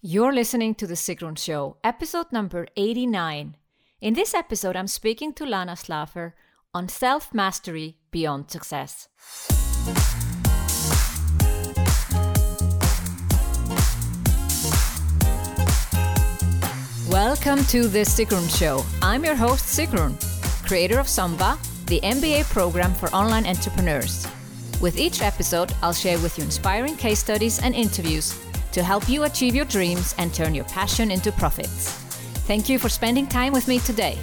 You're listening to The Sigrun Show, episode number 89. In this episode, I'm speaking to Lana Shlafer on self mastery beyond success. Welcome to The Sigrun Show. I'm your host, Sigrun, creator of SUMBA, the MBA program for online entrepreneurs. With each episode, I'll share with you inspiring case studies and interviews to help you achieve your dreams and turn your passion into profits. Thank you for spending time with me today.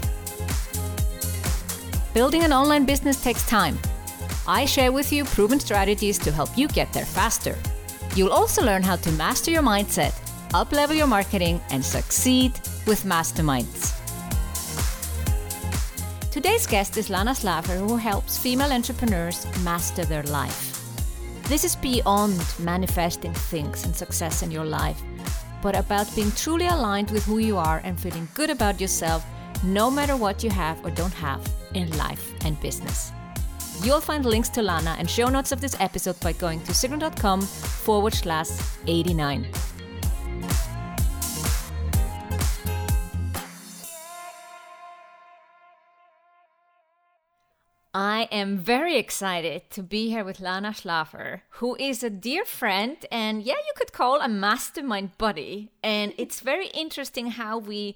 Building an online business takes time. I share with you proven strategies to help you get there faster. You'll also learn how to master your mindset, uplevel your marketing, and succeed with masterminds. Today's guest is Lana Shlafer, who helps female entrepreneurs master their life. This is beyond manifesting things and success in your life, but about being truly aligned with who you are and feeling good about yourself no matter what you have or don't have in life and business. You'll find links to Lana and show notes of this episode by going to sigrun.com forward slash 89. I am very excited to be here with Lana Shlafer, who is a dear friend and, yeah, you could call a mastermind buddy. And it's very interesting how we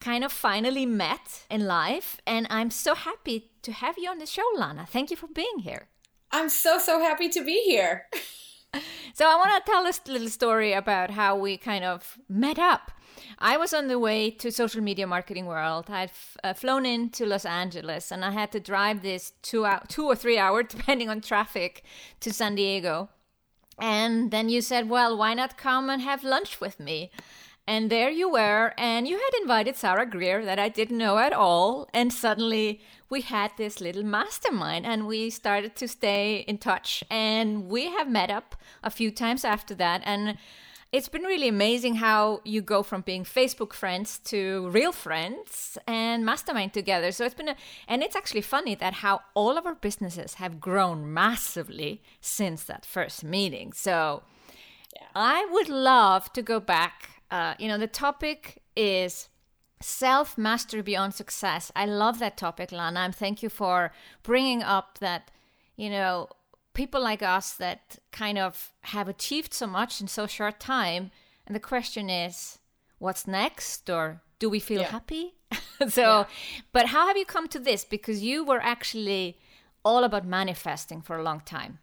kind of finally met in life. And I'm so happy to have you on the show, Lana. Thank you for being here. I'm so, so happy to be here. so, I want to tell this little story about how we kind of met up. I was on the way to social media marketing world. I had f- uh, flown into Los Angeles and I had to drive this two, hour, two or three hours, depending on traffic, to San Diego. And then you said, well, why not come and have lunch with me? And there you were, and you had invited Sarah Greer that I didn't know at all. And suddenly we had this little mastermind, and we started to stay in touch. And we have met up a few times after that. And it's been really amazing how you go from being Facebook friends to real friends and mastermind together. So it's been a, and it's actually funny that how all of our businesses have grown massively since that first meeting. So yeah. I would love to go back. Uh, you know, the topic is self mastery beyond success. I love that topic, Lana. And thank you for bringing up that, you know, people like us that kind of have achieved so much in so short time and the question is what's next or do we feel yeah. happy so yeah. but how have you come to this because you were actually all about manifesting for a long time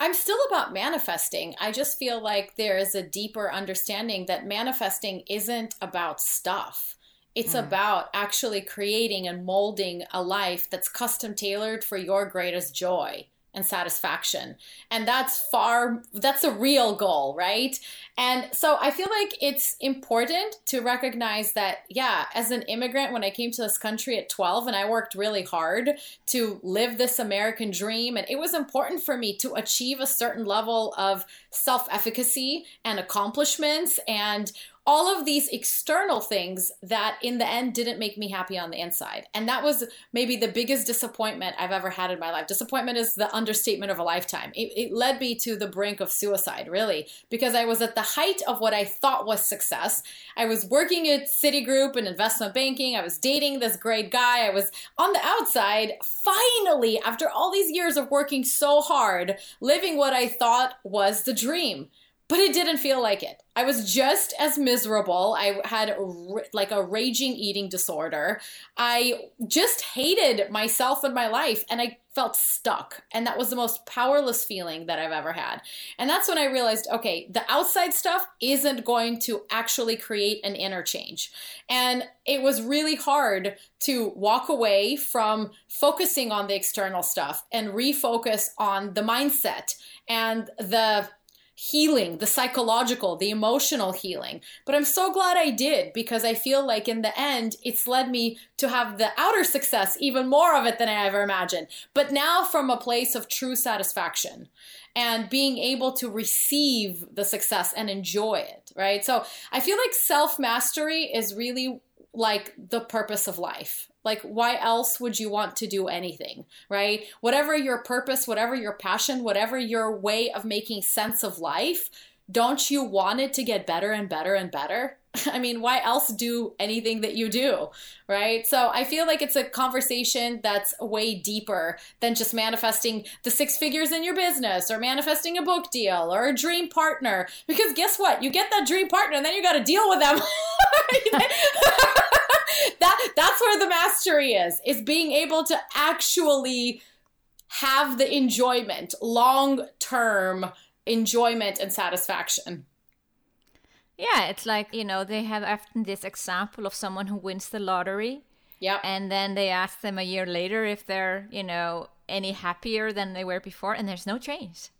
I'm still about manifesting. I just feel like there is a deeper understanding that manifesting isn't about stuff. It's mm. about actually creating and molding a life that's custom tailored for your greatest joy and satisfaction. And that's far, that's a real goal, right? And so I feel like it's important to recognize that, yeah, as an immigrant, when I came to this country at 12 and I worked really hard to live this American dream, and it was important for me to achieve a certain level of self efficacy and accomplishments and all of these external things that in the end didn't make me happy on the inside. And that was maybe the biggest disappointment I've ever had in my life. Disappointment is the understatement of a lifetime. It, it, led me to the brink of suicide, really, because I was at the height of what I thought was success. I was working at Citigroup and investment banking. I was dating this great guy. I was on the outside, finally, after all these years of working so hard, living what I thought was the dream but it didn't feel like it. I was just as miserable. I had like a raging eating disorder. I just hated myself and my life and I felt stuck. And that was the most powerless feeling that I've ever had. And that's when I realized okay, the outside stuff isn't going to actually create an inner change. And it was really hard to walk away from focusing on the external stuff and refocus on the mindset and the healing, the psychological, the emotional healing. But I'm so glad I did because I feel like in the end, it's led me to have the outer success, even more of it than I ever imagined. But now from a place of true satisfaction and being able to receive the success and enjoy it, right? So I feel like self mastery is really like the purpose of life. Like, why else would you want to do anything, right? Whatever your purpose, whatever your passion, whatever your way of making sense of life, don't you want it to get better and better and better? I mean, why else do anything that you do, right? So I feel like it's a conversation that's way deeper than just manifesting the six figures in your business or manifesting a book deal or a dream partner. Because guess what? You get that dream partner and then you got to deal with them. that that's where the mastery is. Is being able to actually have the enjoyment, long-term enjoyment and satisfaction. Yeah, it's like, you know, they have often this example of someone who wins the lottery. Yeah. And then they ask them a year later if they're, you know, any happier than they were before, and there's no change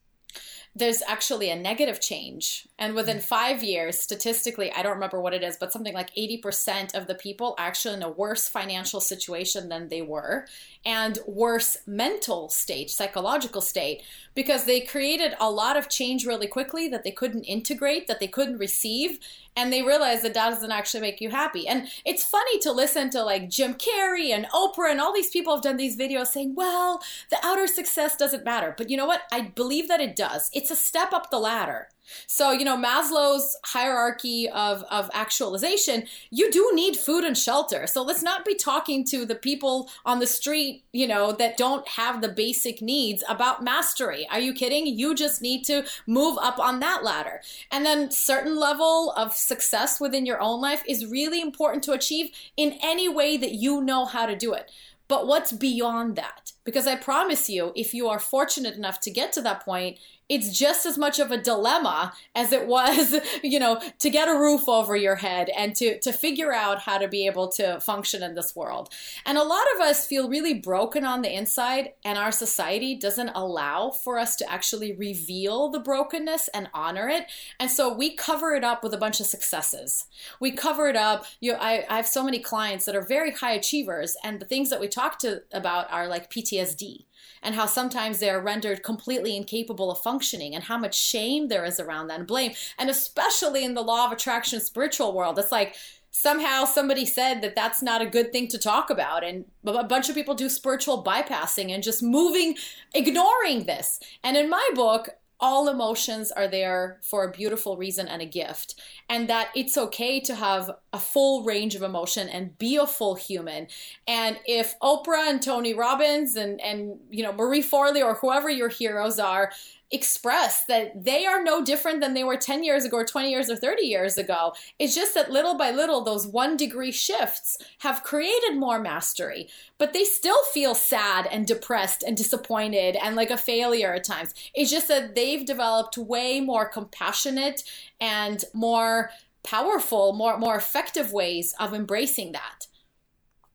there's actually a negative change. And within mm. five years, statistically, I don't remember what it is, but something like 80% of the people are actually in a worse financial situation than they were and worse mental state, psychological state, because they created a lot of change really quickly that they couldn't integrate, that they couldn't receive and they realize that that doesn't actually make you happy. And it's funny to listen to like Jim Carrey and Oprah and all these people have done these videos saying, well, the outer success doesn't matter. But you know what? I believe that it does. It's a step up the ladder. So, you know, Maslow's hierarchy of, of actualization, you do need food and shelter. So let's not be talking to the people on the street, you know, that don't have the basic needs about mastery. Are you kidding? You just need to move up on that ladder. And then certain level of success within your own life is really important to achieve in any way that you know how to do it. But what's beyond that? Because I promise you, if you are fortunate enough to get to that point, it's just as much of a dilemma as it was, you know, to get a roof over your head and to, to figure out how to be able to function in this world. And a lot of us feel really broken on the inside, and our society doesn't allow for us to actually reveal the brokenness and honor it. And so we cover it up with a bunch of successes. We cover it up. You know, I, I have so many clients that are very high achievers, and the things that we talk to about are like PTSD and how sometimes they are rendered completely incapable of functioning and how much shame there is around that and blame. And especially in the law of attraction spiritual world, it's like somehow somebody said that that's not a good thing to talk about. And a bunch of people do spiritual bypassing and just moving, ignoring this. And in my book, all emotions are there for a beautiful reason and a gift and that it's okay to have a full range of emotion and be a full human. And if oprah and tony robbins and and you know marie forleo or whoever your heroes are express that they are no different than they were 10 years ago or 20 years or 30 years ago. It's just that little by little, those one degree shifts have created more mastery, but they still feel sad and depressed and disappointed and like a failure at times. It's just that they've developed way more compassionate and more powerful, more, more effective ways of embracing that.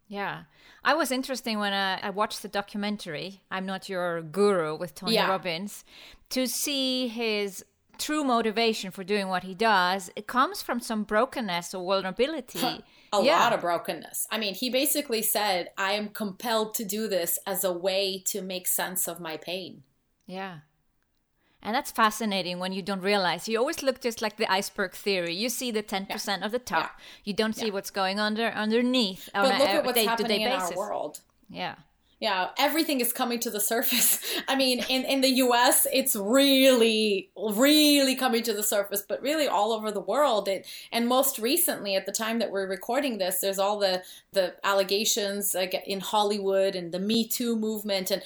Yeah. I was interesting when I, I, watched the documentary, I'm Not Your Guru with Tony yeah. Robbins, to see his true motivation for doing what he does. It comes from some brokenness or vulnerability. a yeah. lot of brokenness. I mean, he basically said, I am compelled to do this as a way to make sense of my pain. Yeah. And that's fascinating when you don't realize. You always look just like the iceberg theory. You see the 10% yeah. of the top. Yeah. You don't see what's going under underneath but on look a, at what's day, happening in basis. our world. Yeah. Yeah, everything is coming to the surface. I mean, in, in the US, it's really, really coming to the surface, but really all over the world. It, and most recently, at the time that we're recording this, there's all the, the allegations uh, like in Hollywood and the Me Too movement. And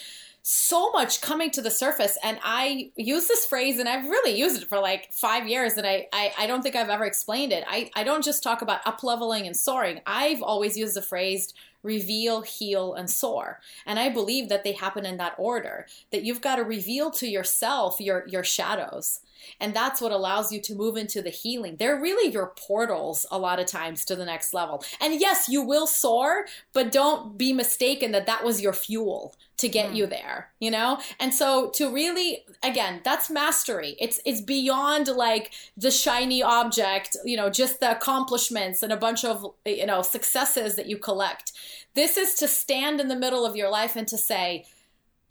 so much coming to the surface and i use this phrase and i've really used it for like five years and i i, I don't think i've ever explained it I, I don't just talk about up leveling and soaring i've always used the phrase reveal heal and soar and i believe that they happen in that order that you've got to reveal to yourself your your shadows and that's what allows you to move into the healing. They're really your portals a lot of times to the next level. And yes, you will soar, but don't be mistaken that that was your fuel to get mm. you there, you know? And so to really again, that's mastery. It's it's beyond like the shiny object, you know, just the accomplishments and a bunch of, you know, successes that you collect. This is to stand in the middle of your life and to say,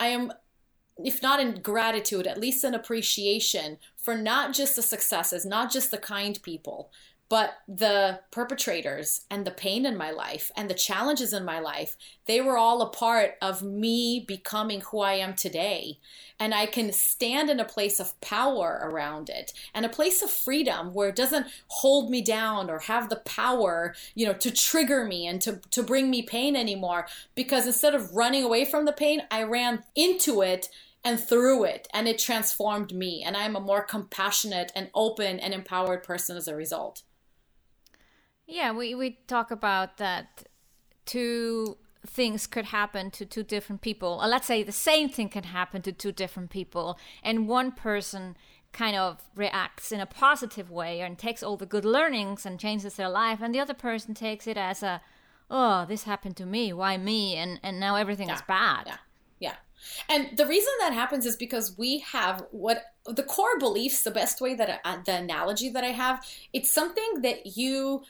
I am if not in gratitude, at least in appreciation for not just the successes, not just the kind people, but the perpetrators and the pain in my life and the challenges in my life, they were all a part of me becoming who I am today. And I can stand in a place of power around it and a place of freedom where it doesn't hold me down or have the power, you know, to trigger me and to, to bring me pain anymore. Because instead of running away from the pain, I ran into it and through it and it transformed me and i'm a more compassionate and open and empowered person as a result yeah, we, we talk about that two things could happen to two different people. Or let's say the same thing can happen to two different people, and one person kind of reacts in a positive way and takes all the good learnings and changes their life, and the other person takes it as a, oh, this happened to me, why me? And, and now everything yeah. is bad. Yeah. Yeah. And the reason that happens is because we have what the core beliefs, the best way that I, the analogy that I have, it's something that you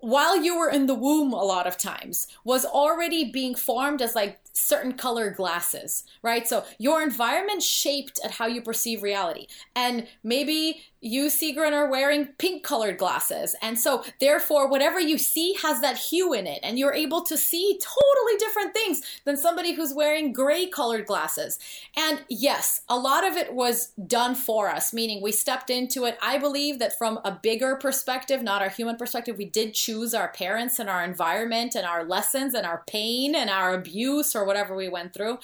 while you were in the womb a lot of times was already being formed as like certain color glasses right so your environment shaped at how you perceive reality and maybe you, Sigrun, are wearing pink colored glasses. And so, therefore, whatever you see has that hue in it, and you're able to see totally different things than somebody who's wearing gray colored glasses. And yes, a lot of it was done for us, meaning we stepped into it. I believe that from a bigger perspective, not our human perspective, we did choose our parents and our environment and our lessons and our pain and our abuse or whatever we went through.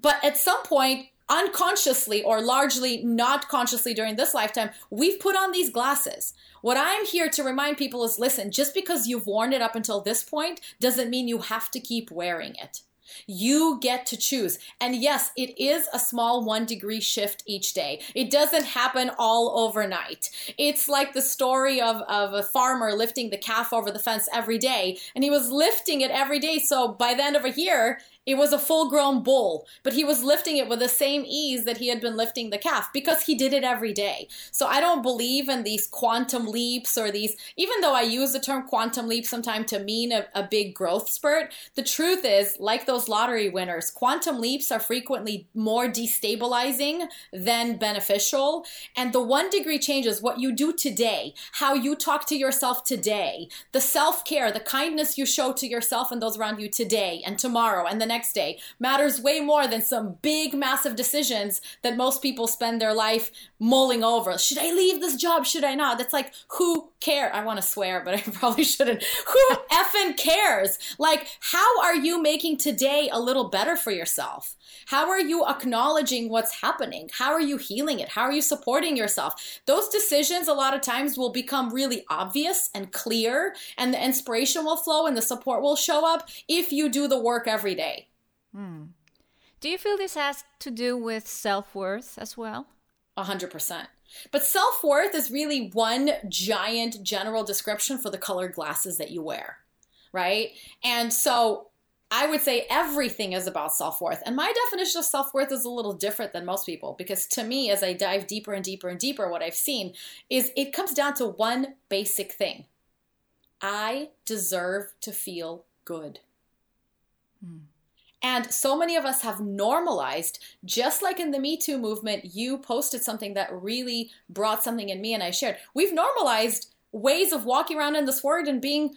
But at some point, unconsciously or largely not consciously during this lifetime, we've put on these glasses. What I'm here to remind people is listen, just because you've worn it up until this point doesn't mean you have to keep wearing it. You get to choose. And yes, it is a small one degree shift each day. It doesn't happen all overnight. It's like the story of, of a farmer lifting the calf over the fence every day, and he was lifting it every day. So by the end of a year, it was a full grown bull, but he was lifting it with the same ease that he had been lifting the calf because he did it every day. So I don't believe in these quantum leaps or these, even though I use the term quantum leap sometimes to mean a, a big growth spurt, the truth is, like those lottery winners, quantum leaps are frequently more destabilizing than beneficial. And the one degree changes what you do today, how you talk to yourself today, the self care, the kindness you show to yourself and those around you today and tomorrow and the next day matters way more than some big, massive decisions that most people spend their life mulling over. Should I leave this job? Should I not? That's like, who care? I want to swear, but I probably shouldn't. Who effing cares? Like, how are you making today a little better for yourself? How are you acknowledging what's happening? How are you healing it? How are you supporting yourself? Those decisions a lot of times will become really obvious and clear, and the inspiration will flow and the support will show up if you do the work every day. Hmm. Do you feel this has to do with self worth as well? A hundred percent. But self worth is really one giant general description for the colored glasses that you wear, right? And so I would say everything is about self worth. And my definition of self worth is a little different than most people because to me, as I dive deeper and deeper and deeper, what I've seen is it comes down to one basic thing I deserve to feel good. Hmm. And so many of us have normalized, just like in the Me Too movement, you posted something that really brought something in me and I shared. We've normalized ways of walking around in this world and being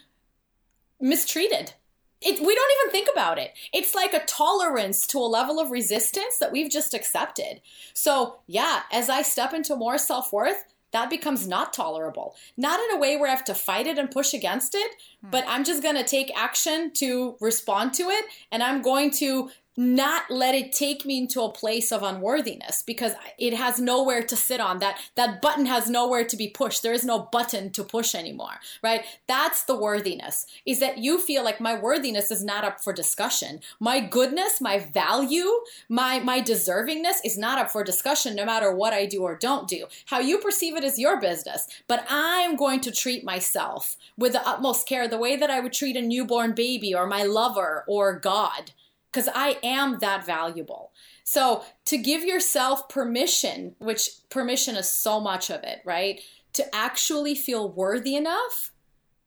mistreated. It, we don't even think about it. It's like a tolerance to a level of resistance that we've just accepted. So, yeah, as I step into more self worth, that becomes not tolerable. Not in a way where I have to fight it and push against it, hmm. but I'm just going to take action to respond to it and I'm going to not let it take me into a place of unworthiness because it has nowhere to sit on. That that button has nowhere to be pushed. There is no button to push anymore right? That's the worthiness is that you feel like my worthiness is not up for discussion. My goodness my value my my deservingness is not up for discussion no matter what i do or don't do. How you perceive it is your business but i'm going to treat myself with the utmost care the way that i would treat a newborn baby or my lover or god because I am that valuable. So to give yourself permission, which permission is so much of it, right? To actually feel worthy enough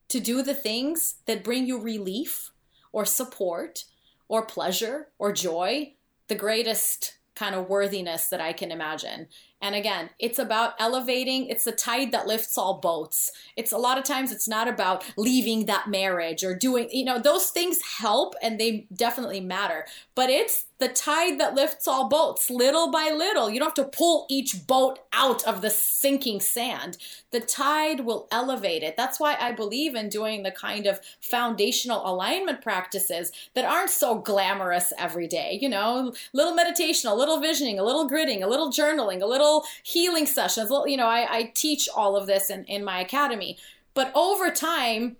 to do the things that bring you relief or support or pleasure or joy, the greatest kind of worthiness that I can imagine And again, it's about elevating. It's the tide that lifts all boats. It's a lot of times it's not about leaving that marriage or doing, you know, those things help and they definitely matter. But it's the tide that lifts all boats little by little. You don't have to pull each boat out of the sinking sand. The tide will elevate it. That's why I believe in doing the kind of foundational alignment practices that aren't so glamorous every day. You know, little meditation, a little visioning, a little gritting, a little journaling, a little healing sessions. You know, I, I teach all of this in, in my academy. But over time,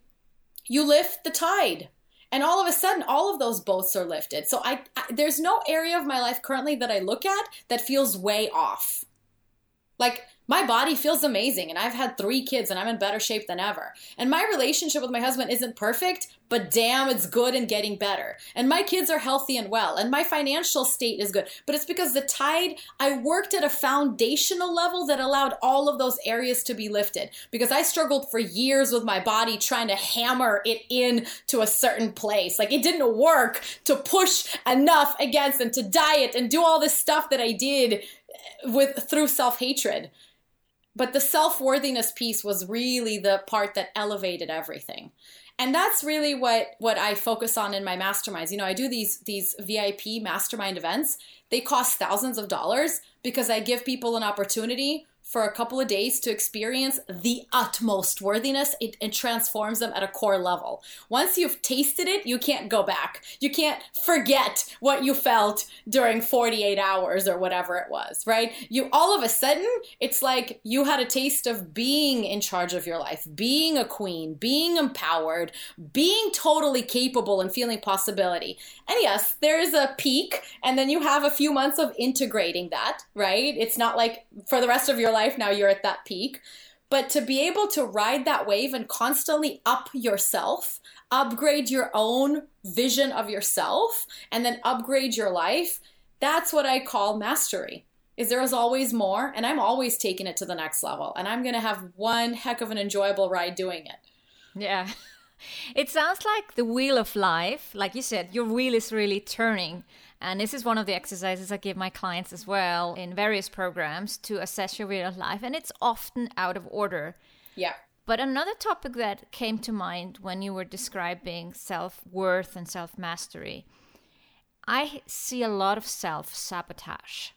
you lift the tide and all of a sudden all of those boats are lifted so I, I, there's no area of my life currently that i look at that feels way off like my body feels amazing and I've had three kids and I'm in better shape than ever. And my relationship with my husband isn't perfect, but damn, it's good and getting better. And my kids are healthy and well, and my financial state is good. But it's because the tide, I worked at a foundational level that allowed all of those areas to be lifted. Because I struggled for years with my body trying to hammer it in to a certain place. Like it didn't work to push enough against and to diet and do all this stuff that I did eh, with through self-hatred but the self-worthiness piece was really the part that elevated everything. And that's really what what i focus on in my masterminds. You know i do these these vip mastermind events. They cost thousands of dollars because i give people an opportunity for a couple of days to experience the utmost worthiness. It, it, transforms them at a core level. Once you've tasted it, you can't go back. You can't forget what you felt during 48 hours or whatever it was, right? You all of a sudden, it's like you had a taste of being in charge of your life, being a queen, being empowered, being totally capable and feeling possibility. And yes, there is a peak, and then you have a few months of integrating that, right? It's not like for the rest of your life now you're at that peak. But to be able to ride that wave and constantly up yourself, upgrade your own vision of yourself, and then upgrade your life, that's what I call mastery. Is there is always more, and I'm always taking it to the next level, and I'm gonna have one heck of an enjoyable ride doing it. Yeah. It sounds like the wheel of life, like you said, your wheel is really turning. And this is one of the exercises I give my clients as well in various programs to assess your real life. And it's often out of order. Yeah. But another topic that came to mind when you were describing self worth and self mastery, I see a lot of self sabotage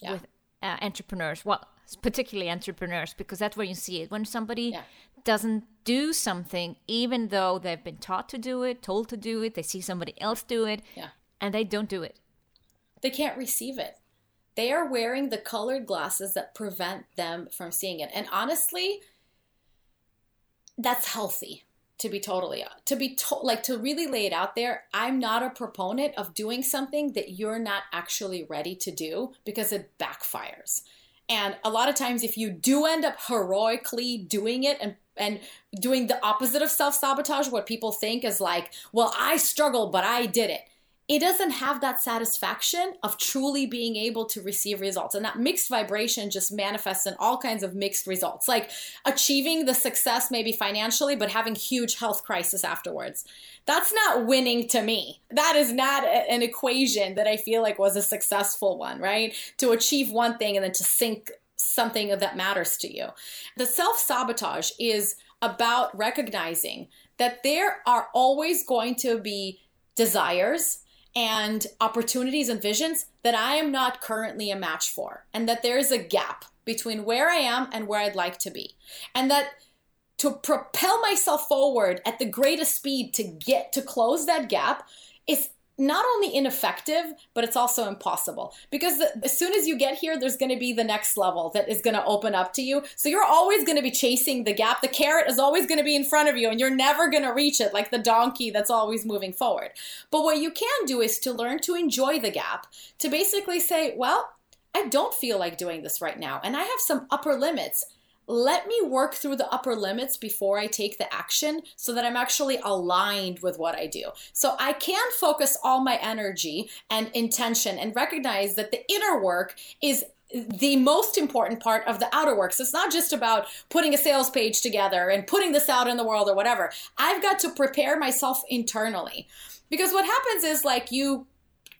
yeah. with uh, entrepreneurs. Well, particularly entrepreneurs, because that's where you see it. When somebody yeah. doesn't do something, even though they've been taught to do it, told to do it, they see somebody else do it, yeah and they don't do it. They can't receive it. They are wearing the colored glasses that prevent them from seeing it. And honestly, that's healthy to be totally to be to, like to really lay it out there i'm not a proponent of doing something that you're not actually ready to do because it backfires and a lot of times if you do end up heroically doing it and and doing the opposite of self-sabotage what people think is like well i struggled but i did it it doesn't have that satisfaction of truly being able to receive results. And that mixed vibration just manifests in all kinds of mixed results, like achieving the success maybe financially, but having huge health crisis afterwards. That's not winning to me. That is not a, an equation that I feel like was a successful one, right? To achieve one thing and then to sink something that matters to you. The self sabotage is about recognizing that there are always going to be desires and opportunities and visions that I am not currently a match for, and that there is a gap between where I am and where I'd like to be. And that to propel myself forward at the greatest speed to get to close that gap is not only ineffective, but it's also impossible. Because as soon as you get here, there's going to be the next level that is going to open up to you. So you're always going to be chasing the gap. The carrot is always going to be in front of you, and you're never going to reach it like the donkey that's always moving forward. But what you can do is to learn to enjoy the gap, to basically say, well, I don't feel like doing this right now, and I have some upper limits let me work through the upper limits before I take the action so that I'm actually aligned with what I do. So I can focus all my energy and intention and recognize that the inner work is the most important part of the outer work. So it's not just about putting a sales page together and putting this out in the world or whatever. I've got to prepare myself internally. Because what happens is like you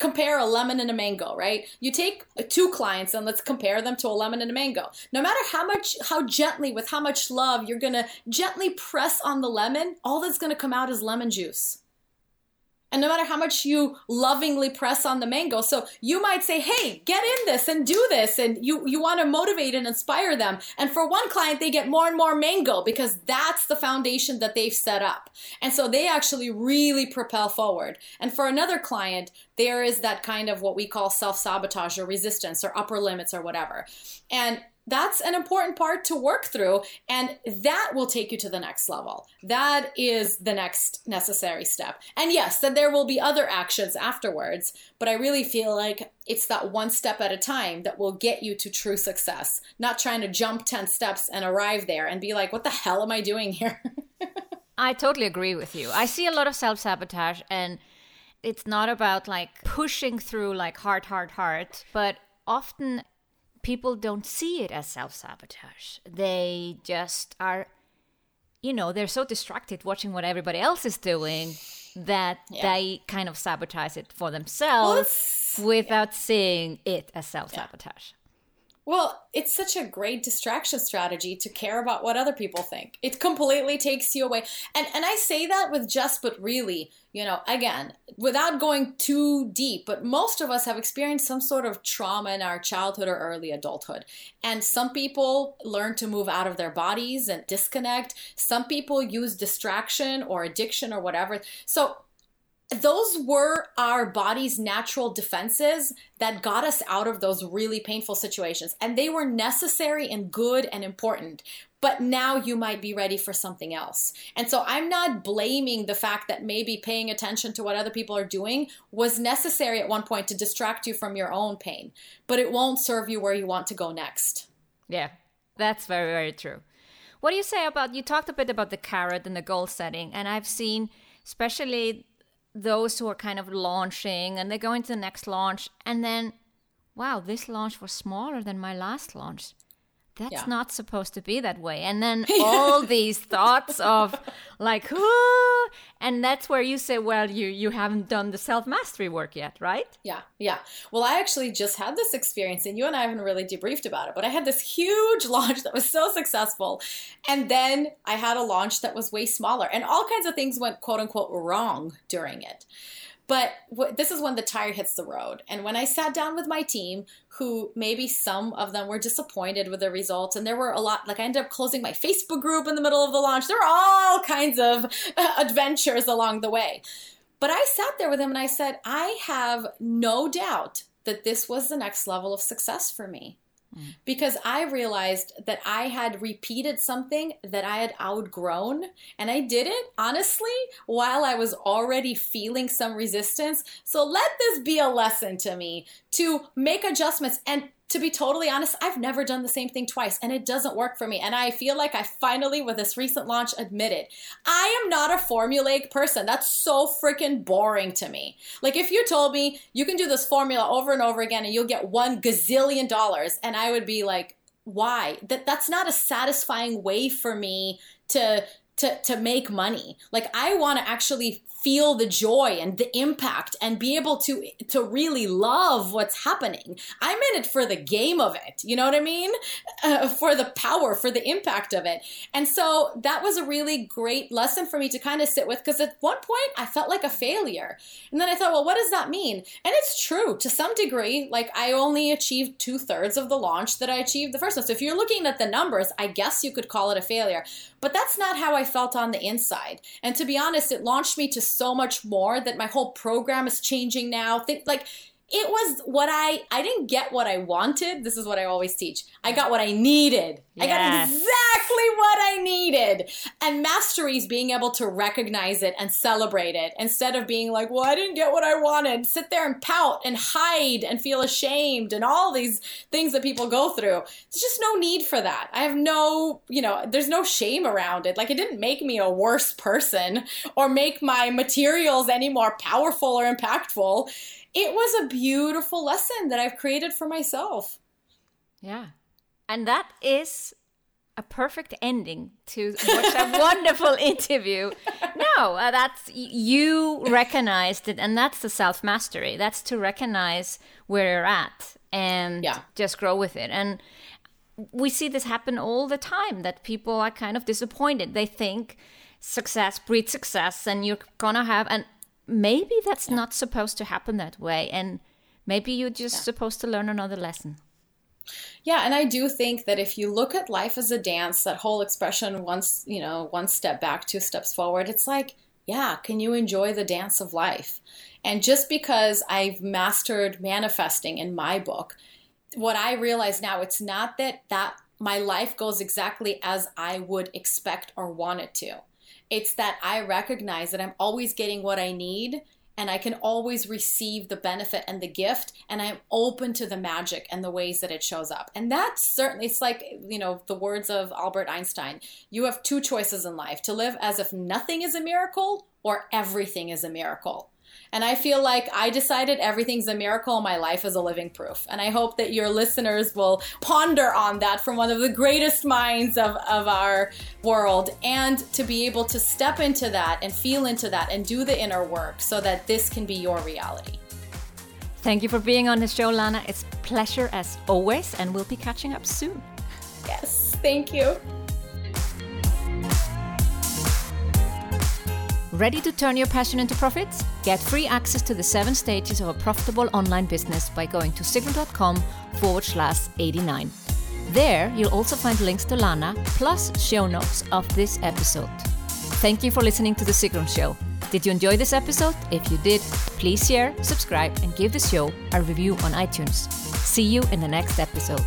compare a lemon and a mango, right? You take two clients and let's compare them to a lemon and a mango. No matter how much, how gently, with how much love you're gonna gently press on the lemon, all that's gonna come out is lemon juice. And no matter how much you lovingly press on the mango, so you might say, "Hey, get in this and do this," and you you want to motivate and inspire them. And for one client, they get more and more mango because that's the foundation that they've set up, and so they actually really propel forward. And for another client, there is that kind of what we call self sabotage or resistance or upper limits or whatever, and that's an important part to work through and that will take you to the next level. That is the next necessary step. And yes then there will be other actions afterwards but i really feel like it's that one step at a time that will get you to true success. Not trying to jump 10 steps and arrive there and be like what the hell am i doing here? I totally agree with you. I see a lot of self-sabotage and it's not about like pushing through like hard hard hard but often people don't see it as self sabotage. They just are, you know, they're so distracted watching what everybody else is doing that yeah. they kind of sabotage it for themselves without yeah. seeing it as self sabotage. Well, it's such a great distraction strategy to care about what other people think. It completely takes you away. And and I say that with just but really, you know, again, without going too deep, but most of us have experienced some sort of trauma in our childhood or early adulthood. And some people learn to move out of their bodies and disconnect. Some people use distraction or addiction or whatever. So those were our body's natural defenses that got us out of those really painful situations. And they were necessary and good and important. But now you might be ready for something else. And so I'm not blaming the fact that maybe paying attention to what other people are doing was necessary at one point to distract you from your own pain, but it won't serve you where you want to go next. Yeah, that's very, very true. What do you say about you talked a bit about the carrot and the goal setting, and I've seen especially those who are kind of launching and they go into the next launch and then wow this launch was smaller than my last launch that's yeah. not supposed to be that way and then all these thoughts of like Whoa! and that's where you say well you you haven't done the self mastery work yet right yeah yeah well i actually just had this experience and you and i haven't really debriefed about it but i had this huge launch that was so successful and then i had a launch that was way smaller and all kinds of things went quote unquote wrong during it but this is when the tire hits the road. And when I sat down with my team, who maybe some of them were disappointed with the results, and there were a lot, like I ended up closing my Facebook group in the middle of the launch. There were all kinds of uh, adventures along the way. But I sat there with them and I said, I have no doubt that this was the next level of success for me. Mm. because I realized that I had repeated something that I had outgrown. And I did it, honestly, while I was already feeling some resistance. So let this be a lesson to me to make adjustments and to be totally honest, I've never done the same thing twice and it doesn't work for me. And I feel like I finally, with this recent launch, admitted I am not a formulaic person. That's so freaking boring to me. Like, if you told me you can do this formula over and over again and you'll get one gazillion dollars, and I would be like, why? That that's not a satisfying way for me to to to make money. Like I want to actually feel the joy and the impact and be able to to really love what's happening. I'm in it for the game of it. You know what I mean? Uh, for the power, for the impact of it. And so that was a really great lesson for me to kind of sit with because at one point I felt like a failure. And then I thought, well, what does that mean? And it's true to some degree. Like I only achieved two thirds of the launch that I achieved the first one. So if you're looking at the numbers, I guess you could call it a failure. But that's not how I felt on the inside. And to be honest, it launched me to so much more that my whole program is changing now. Think like it was what I I didn't get what I wanted. This is what I always teach. I got what I needed. Yes. I got exactly what I needed. And mastery is being able to recognize it and celebrate it instead of being like, "Well, I didn't get what I wanted." Sit there and pout and hide and feel ashamed and all these things that people go through. There's just no need for that. I have no, you know, there's no shame around it. Like it didn't make me a worse person or make my materials any more powerful or impactful it was a beautiful lesson that I've created for myself. Yeah. And that is a perfect ending to such a wonderful interview. No, uh, that's you recognized it, and that's the self mastery. That's to recognize where you're at and Yeah. just grow with it. And we see this happen all the time that people are kind of disappointed. They think success breeds success, and you're gonna have, and maybe that's not supposed to happen that way. And maybe you're just supposed to learn another lesson. Yeah, and I do think that if you look at life as a dance, that whole expression once, you know, one step back, two steps forward, it's like, yeah, can you enjoy the dance of life? And just because I've mastered manifesting in my book, what I realize now, it's not that that my life goes exactly as I would expect or want it to. It's that I recognize that I'm always getting what I need and I can always receive the benefit and the gift and I'm open to the magic and the ways that it shows up. And that's certainly it's like, you know, the words of Albert Einstein. You have two choices in life, to live as if nothing is a miracle or everything is a miracle. And I feel like I decided everything's a miracle. My life is a living proof. And I hope that your listeners will ponder on that from one of the greatest minds of, of our world and to be able to step into that and feel into that and do the inner work so that this can be your reality. Thank you for being on the show, Lana. It's a pleasure as always, and we'll be catching up soon. Yes, thank you. Ready to turn your passion into profits? Get free access to the seven stages of a profitable online business by going to sigrun.com forward slash 89. There, you'll also find links to Lana plus show notes of this episode. Thank you for listening to The Sigrun Show. Did you enjoy this episode? If you did, please share, subscribe, and give the show a review on iTunes. See you in the next episode.